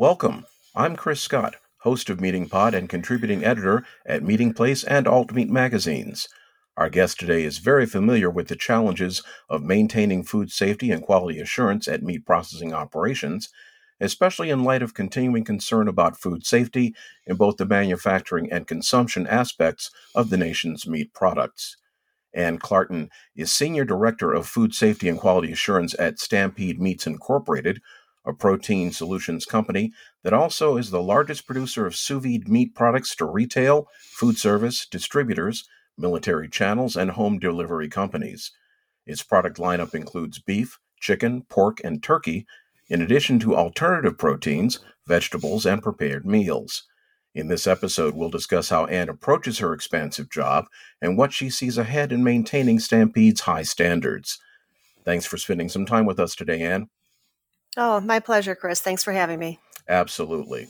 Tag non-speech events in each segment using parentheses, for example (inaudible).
Welcome. I'm Chris Scott, host of Meating Pod and contributing editor at Meating Place and Alt Meat magazines. Our guest today is very familiar with the challenges of maintaining food safety and quality assurance at meat processing operations, especially in light of continuing concern about food safety in both the manufacturing and consumption aspects of the nation's meat products. Ann Clarton is Senior Director of Food Safety and Quality Assurance at Stampede Meats Incorporated, a protein solutions company that also is the largest producer of sous vide meat products to retail, food service, distributors, military channels, and home delivery companies. Its product lineup includes beef, chicken, pork, and turkey, in addition to alternative proteins, vegetables, and prepared meals. In this episode, we'll discuss how Ann approaches her expansive job and what she sees ahead in maintaining Stampede's high standards. Thanks for spending some time with us today, Ann. Oh, my pleasure, Chris. Thanks for having me. Absolutely.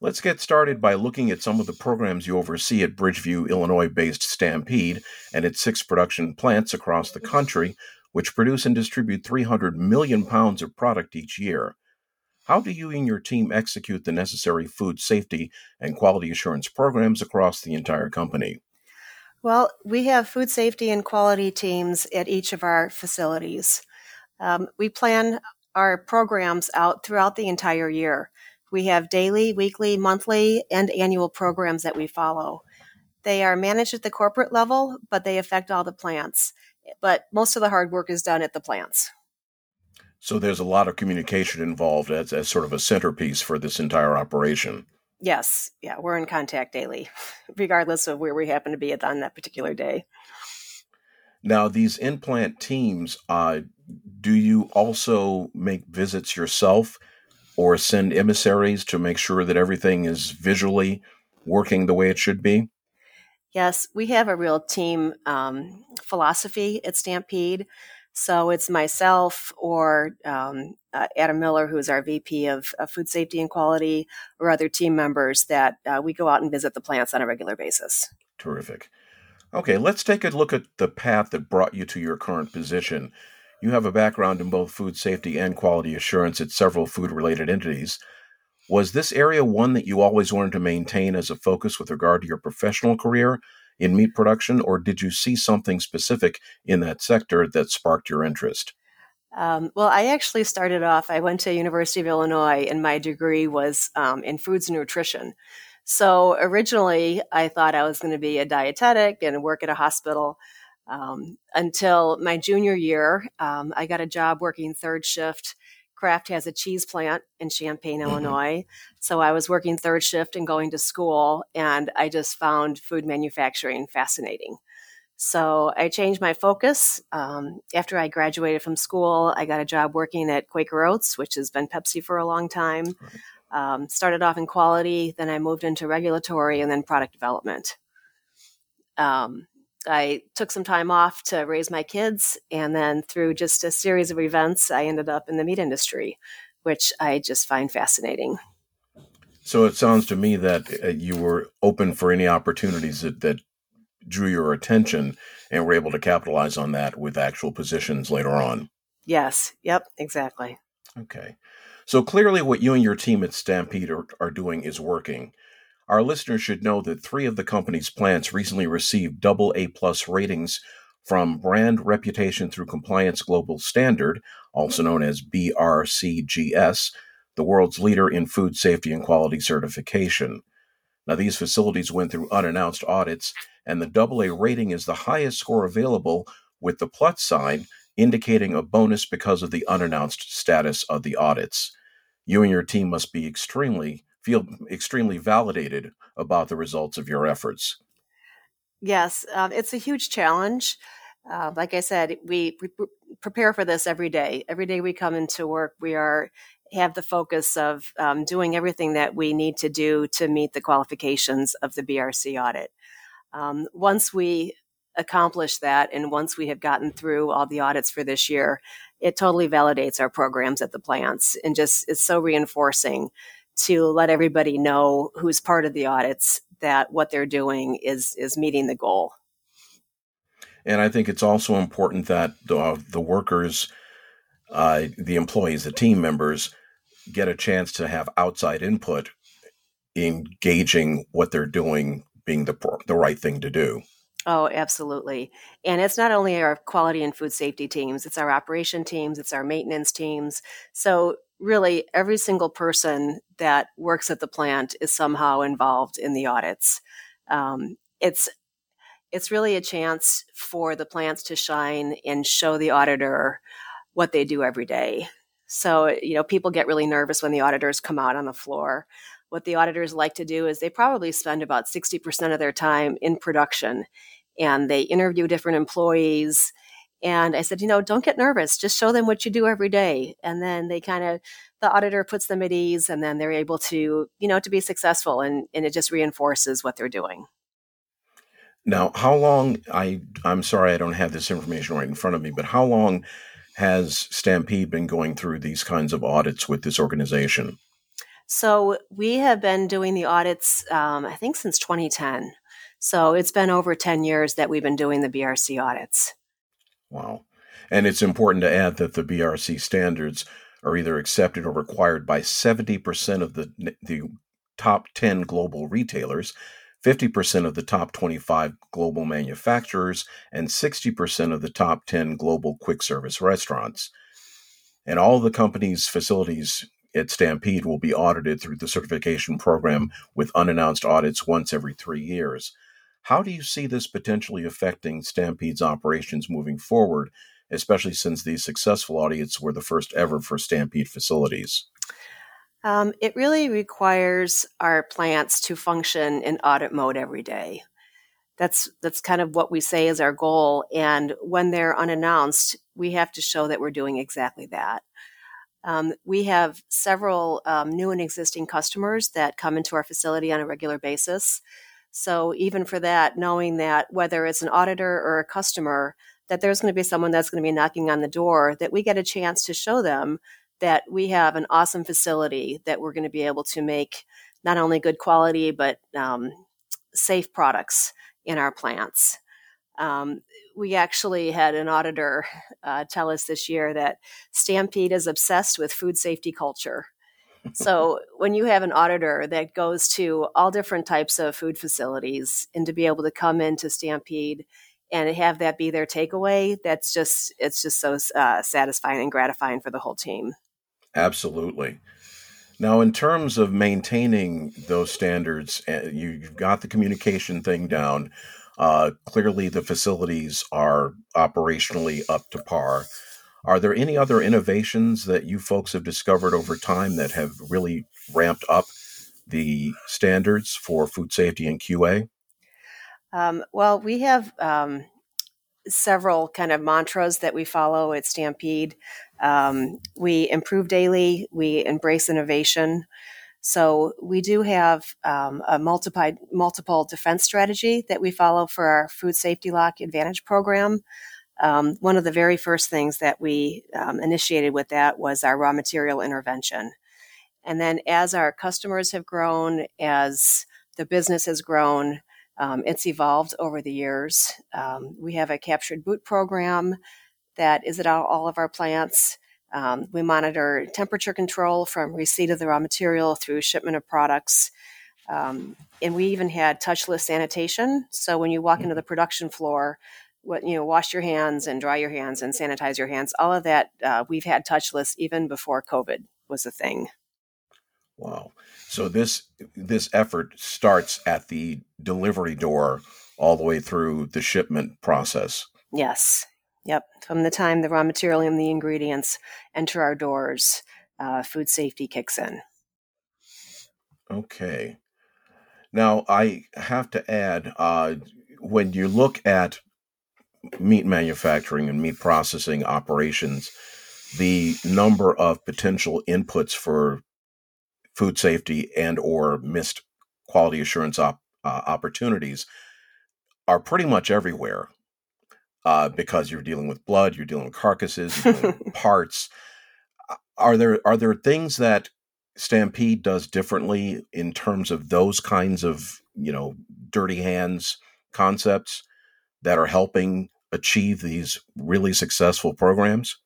Let's get started by looking at some of the programs you oversee at Bridgeview, Illinois based Stampede and its six production plants across the country, which produce and distribute 300 million pounds of product each year. How do you and your team execute the necessary food safety and quality assurance programs across the entire company? Well, we have food safety and quality teams at each of our facilities. Um, we plan our programs out throughout the entire year. We have daily, weekly, monthly, and annual programs that we follow. They are managed at the corporate level, but they affect all the plants. But most of the hard work is done at the plants. So there's a lot of communication involved as, as sort of a centerpiece for this entire operation. Yes, yeah, we're in contact daily, (laughs) regardless of where we happen to be on that particular day. Now, these in-plant teams, uh, do you also make visits yourself or send emissaries to make sure that everything is visually working the way it should be? Yes, we have a real team um, philosophy at Stampede. So it's myself or um, uh, Adam Miller, who is our VP of, of, Food Safety and Quality, or other team members that uh, we go out and visit the plants on a regular basis. Terrific. Okay, let's take a look at the path that brought you to your current position. You have a background in both food safety and quality assurance at several food related entities. Was this area one that you always wanted to maintain as a focus with regard to your professional career in meat production, or did you see something specific in that sector that sparked your interest? Um, well, I actually started off, I went to University of Illinois, and my degree was um, in foods and nutrition. So originally, I thought I was going to be a dietetic and work at a hospital. Um, until my junior year, um, I got a job working third shift. Kraft has a cheese plant in Champaign, mm-hmm. Illinois. So I was working third shift and going to school, and I just found food manufacturing fascinating. So I changed my focus. Um, after I graduated from school, I got a job working at Quaker Oats, which has been Pepsi for a long time. Um, started off in quality, then I moved into regulatory and then product development. Um, I took some time off to raise my kids, and then through just a series of events, I ended up in the meat industry, which I just find fascinating. So it sounds to me that uh, you were open for any opportunities that, that drew your attention and were able to capitalize on that with actual positions later on. Yes. Yep. Exactly. Okay. So clearly, what you and your team at Stampede are, are doing is working. Our listeners should know that three of the company's plants recently received double A plus ratings from Brand Reputation Through Compliance Global Standard, also known as BRCGS, the world's leader in food safety and quality certification. Now, these facilities went through unannounced audits, and the double A rating is the highest score available, with the plus sign indicating a bonus because of the unannounced status of the audits. You and your team must be extremely feel extremely validated about the results of your efforts. Yes, um, it's a huge challenge. Uh, like I said, we, prepare for this every day. Every day we come into work, we are have the focus of um, doing everything that we need to do to meet the qualifications of the BRC audit. Um, once we accomplish that, and once we have gotten through all the audits for this year, it totally validates our programs at the plants and just it's so reinforcing to let everybody know who's part of the audits that what they're doing is is meeting the goal. And I think it's also important that the, uh, the workers, uh, the employees, the team members, get a chance to have outside input engaging what they're doing being the the right thing to do. Oh, absolutely. And it's not only our quality and food safety teams, it's our operation teams, it's our maintenance teams. So, really, every single person that works at the plant is somehow involved in the audits. Um, it's it's really a chance for the plants to shine and show the auditor what they do every day. So, you know, people get really nervous when the auditors come out on the floor. What the auditors like to do is they probably spend about 60% of their time in production and they interview different employees. And I said, you know, don't get nervous. Just show them what you do every day. And then they kind of, the auditor puts them at ease and then they're able to, you know, to be successful and, and it just reinforces what they're doing. Now, how long, I, I'm sorry I don't have this information right in front of me, but how long has Stampede been going through these kinds of audits with this organization? So we have been doing the audits, um, I think, since 2010. So it's been over 10 years that we've been doing the BRC audits. Wow. And it's important to add that the BRC standards are either accepted or required by 70% of the, the top 10 global retailers, 50% of the top 25 global manufacturers, and 60% of the top 10 global quick service restaurants. And all the company's facilities at Stampede will be audited through the certification program with unannounced audits once every three years. How do you see this potentially affecting Stampede's operations moving forward, especially since these successful audits were the first ever for Stampede facilities? Um, it really requires our plants to function in audit mode every day. That's that's kind of what we say is our goal. And when they're unannounced, we have to show that we're doing exactly that. Um, we have several um, new and existing customers that come into our facility on a regular basis. So even for that, knowing that whether it's an auditor or a customer, that there's going to be someone that's going to be knocking on the door, that we get a chance to show them that we have an awesome facility that we're going to be able to make not only good quality but um, safe products in our plants. Um, we actually had an auditor uh, tell us this year that Stampede is obsessed with food safety culture so when you have an auditor that goes to all different types of food facilities and to be able to come into Stampede and have that be their takeaway, that's just it's just so uh, satisfying and gratifying for the whole team. Absolutely. Now, in terms of maintaining those standards, uh, you've got the communication thing down. Uh, clearly, the facilities are operationally up to par. Are there any other innovations that you folks have discovered over time that have really ramped up the standards for food safety and QA? Um, well, we have um, several kind of mantras that we follow at Stampede. Um, we improve daily, we embrace innovation. So we do have um, a multiplied, multiple defense strategy that we follow for our Food Safety Lock Advantage program um, one of the very first things that we um, initiated with that was our raw material intervention. And then as our customers have grown, as the business has grown, um, it's evolved over the years. Um, we have a captive boot program that is at all of our plants. Um, we monitor temperature control from receipt of the raw material through shipment of products. Um, and we even had touchless sanitation. So when you walk into the production floor, what you know wash your hands and dry your hands and sanitize your hands all of that uh, we've had touchless even before covid was a thing. Wow. So this this effort starts at the delivery door all the way through the shipment process. Yes. Yep. From the time the raw material and the ingredients enter our doors uh, food safety kicks in. Okay. Now i have to add uh, when you look at meat manufacturing and meat processing operations, the number of potential inputs for food safety and or missed quality assurance op, uh, opportunities are pretty much everywhere uh, because you're dealing with blood, you're dealing with carcasses, dealing with (laughs) parts. Are there are there things that Stampede does differently in terms of those kinds of you know dirty hands concepts that are helping achieve these really successful programs?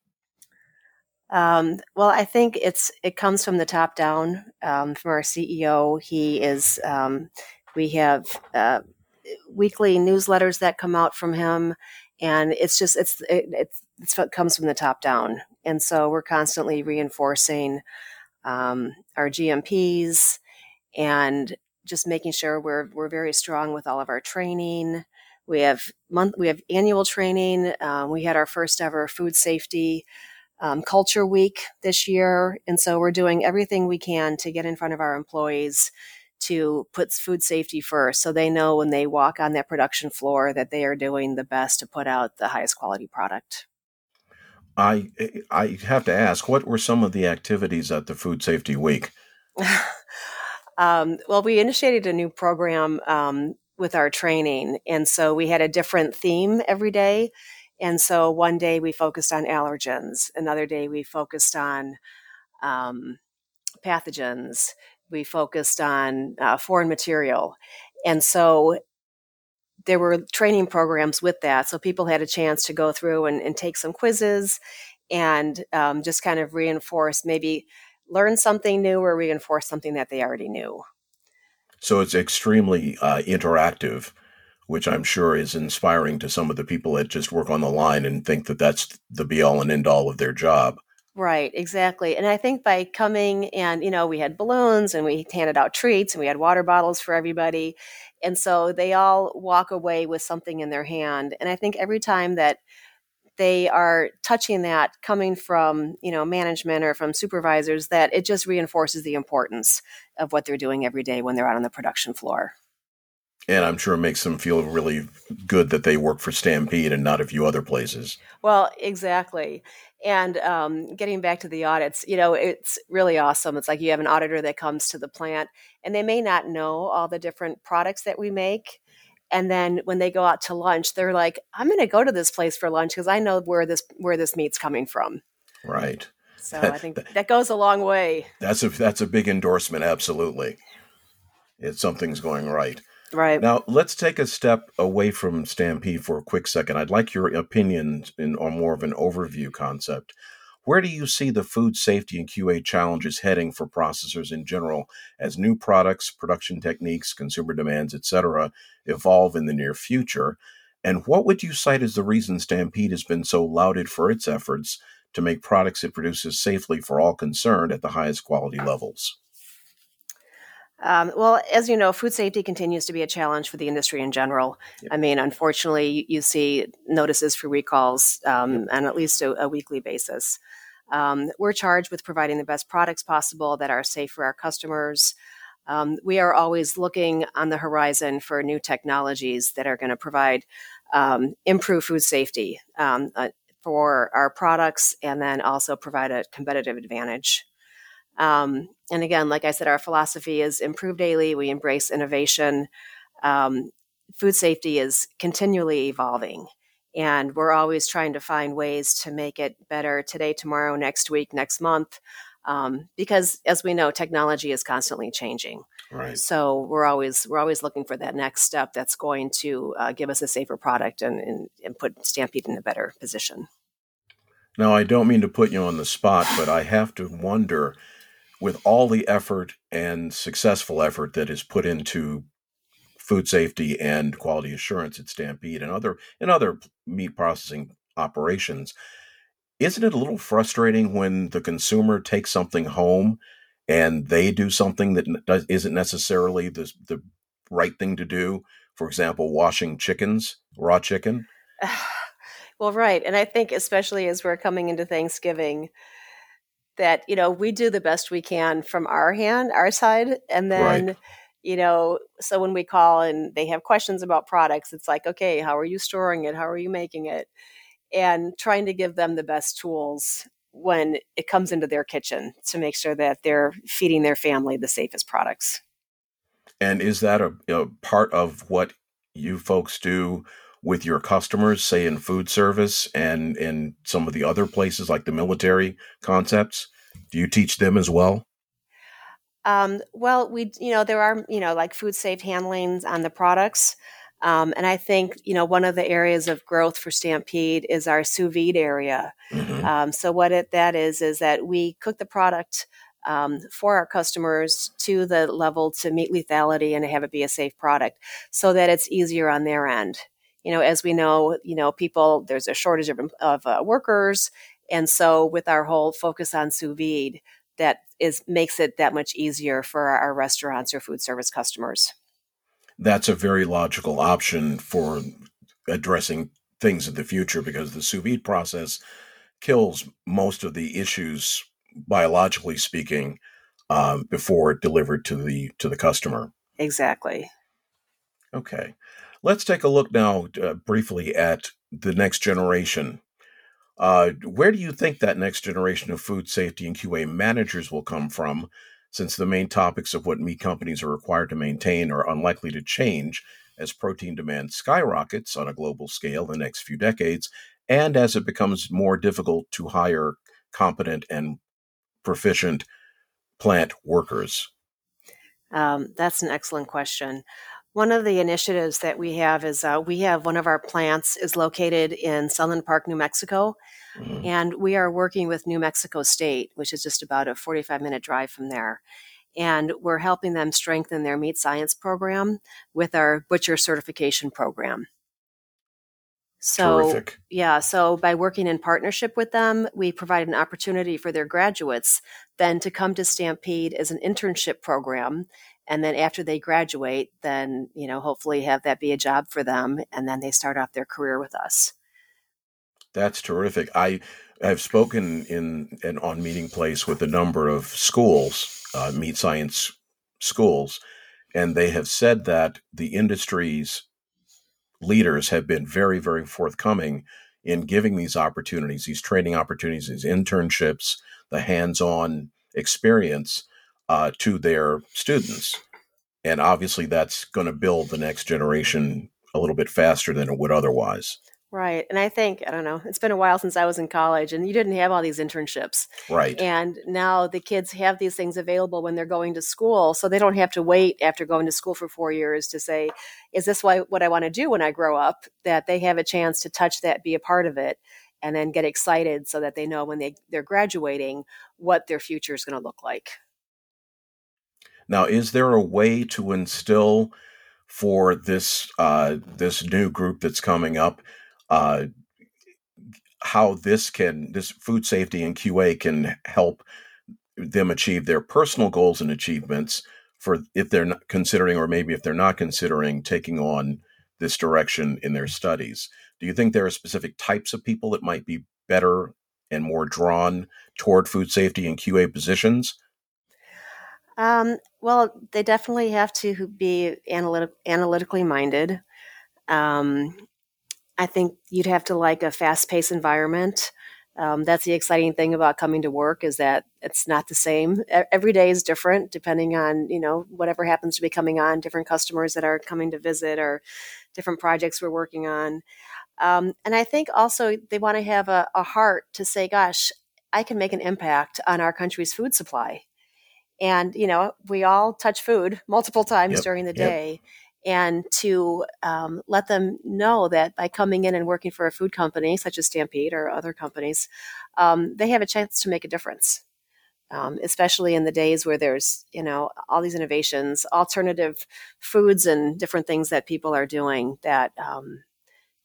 Um, well, I think it's it comes from the top down um, from our CEO. He is. Um, we have uh, weekly newsletters that come out from him, and it's just it's it, it's it's what comes from the top down, and so we're constantly reinforcing um, our GMPs and just making sure we're we're very strong with all of our training. We have month we have annual training. Um, we had our first ever food safety um, culture week this year, and so we're doing everything we can to get in front of our employees to put food safety first, so they know when they walk on that production floor that they are doing the best to put out the highest quality product. I I have to ask, what were some of the activities at the Food Safety Week? (laughs) um, well, we initiated a new program um, with our training, and so we had a different theme every day. And so one day we focused on allergens, another day we focused on um, pathogens, we focused on uh, foreign material, and so there were training programs with that. So people had a chance to go through and, and take some quizzes and um, just kind of reinforce, maybe learn something new or reinforce something that they already knew. So it's extremely uh, interactive, which I'm sure is inspiring to some of the people that just work on the line and think that that's the be all and end all of their job. Right, exactly. And I think by coming and, you know, we had balloons and we handed out treats and we had water bottles for everybody. And so they all walk away with something in their hand. And I think every time that they are touching that coming from, you know, management or from supervisors that it just reinforces the importance of what they're doing every day when they're out on the production floor. And I'm sure it makes them feel really good that they work for Stampede and not a few other places. Well, exactly. And um, getting back to the audits, you know, it's really awesome. It's like you have an auditor that comes to the plant and they may not know all the different products that we make. And then when they go out to lunch, they're like, I'm going to go to this place for lunch because I know where this where this meat's coming from. Right. So I think that goes a long way. That's a that's a big endorsement. Absolutely, it's something's going right. Right. Now, let's take a step away from Stampede for a quick second. I'd like your opinion in, on more of an overview concept. Where do you see the food safety and QA challenges heading for processors in general as new products, production techniques, consumer demands, etc., evolve in the near future? And what would you cite as the reason Stampede has been so lauded for its efforts to make products it produces safely for all concerned at the highest quality levels? Um, well, as you know, food safety continues to be a challenge for the industry in general. Yep. I mean, unfortunately, you, see notices for recalls um, on at least a, a weekly basis. Um, we're charged with providing the best products possible that are safe for our customers. Um, we are always looking on the horizon for new technologies that are going to provide um, improved food safety um, uh, for our products and then also provide a competitive advantage. Um, and again, like I said, our philosophy is improve daily. We embrace innovation. Um, food safety is continually evolving, and we're always trying to find ways to make it better today, tomorrow, next week, next month. Um, because as we know, technology is constantly changing. Right. So we're always we're always looking for that next step that's going to uh, give us a safer product and, and, and put Stampede in a better position. Now, I don't mean to put you on the spot, but I have to wonder with all the effort and successful effort that is put into food safety and quality assurance at Stampede and other in other meat processing operations, isn't it a little frustrating when the consumer takes something home and they do something that isn't necessarily the the right thing to do? For example, washing chickens, raw chicken. (sighs) well, right, and I think especially as we're coming into Thanksgiving, that you know we do the best we can from our hand our side and then right. you know so when we call and they have questions about products it's like okay how are you storing it? How are you making it? And trying to give them the best tools when it comes into their kitchen to make sure that they're feeding their family the safest products. And is that a, a part of what you folks do with your customers, say in food service and in some of the other places like the military concepts? Do you teach them as well? Um, well, we, you know, there are, you know, like food safe handlings on the products. Um, and I think, you know, one of the areas of growth for Stampede is our sous vide area. Mm-hmm. Um, so what it, that is, is that we cook the product um, for our customers to the level to meet lethality and have it be a safe product so that it's easier on their end. You know, as we know, you know, people, there's a shortage of, of uh, workers. And so with our whole focus on sous vide, that is makes it that much easier for our restaurants or food service customers. That's a very logical option for addressing things in the future because the sous vide process kills most of the issues biologically speaking um, before delivered to the to the customer. Exactly. Okay let's take a look now uh, briefly at the next generation uh, where do you think that next generation of food safety and qa managers will come from since the main topics of what meat companies are required to maintain are unlikely to change as protein demand skyrockets on a global scale the next few decades, and as it becomes more difficult to hire competent and proficient plant workers? Um, that's an excellent question. One of the initiatives that we have is uh, we have one of our plants is located in Sunland Park, New Mexico, mm-hmm. and we are working with New Mexico State, which is just about a 45 minute drive from there. And we're helping them strengthen their meat science program with our butcher certification program. So, Terrific. yeah, so by working in partnership with them, we provide an opportunity for their graduates then to come to Stampede as an internship program and then after they graduate then you know hopefully have that be a job for them and then they start off their career with us. That's terrific. I have spoken in, in on Meating Place with a number of schools uh, meat science schools and they have said that the industry's leaders have been very very forthcoming in giving these opportunities these training opportunities these internships the hands-on experience uh, to their students. And obviously, that's going to build the next generation a little bit faster than it would otherwise. Right. And I think, I don't know, it's been a while since I was in college and you didn't have all these internships. Right. And now the kids have these things available when they're going to school. So they don't have to wait after going to school for four years to say, is this what I want to do when I grow up? That they have a chance to touch that, be a part of it, and then get excited so that they know when they, they're graduating what their future is going to look like. Now, is there a way to instill for this uh, this new group that's coming up uh, how this can this food safety and QA can help them achieve their personal goals and achievements for if they're not considering or maybe if they're not considering taking on this direction in their studies. Do you think there are specific types of people that might be better and more drawn toward food safety and QA positions? Um, well, they definitely have to be analytic, analytically minded. Um, I think you'd have to like a fast paced environment. Um, that's the exciting thing about coming to work is that it's not the same. Every day is different depending on, you know, whatever happens to be coming on, different customers that are coming to visit or different projects we're working on. Um, and I think also they want to have a, a heart to say, gosh, I can make an impact on our country's food supply and you know we all touch food (laughs) multiple times yep. during the day yep. and to um, let them know that by coming in and working for a food company such as stampede or other companies um, they have a chance to make a difference um, especially in the days where there's you know all these innovations alternative foods and different things that people are doing that um,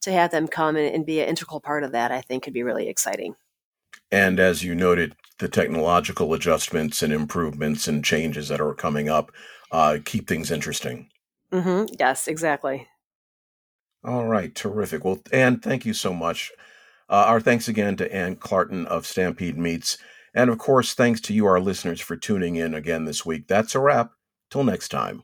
to have them come and, and be an integral part of that i think could be really exciting and as you noted, the technological adjustments and improvements and changes that are coming up uh, keep things interesting. Mm-hmm. Yes, exactly. All right, terrific. Well, Ann, thank you so much. Uh, our thanks again to Ann Clarton of Stampede Meats. And of course, thanks to you, our listeners, for tuning in again this week. That's a wrap. Till next time.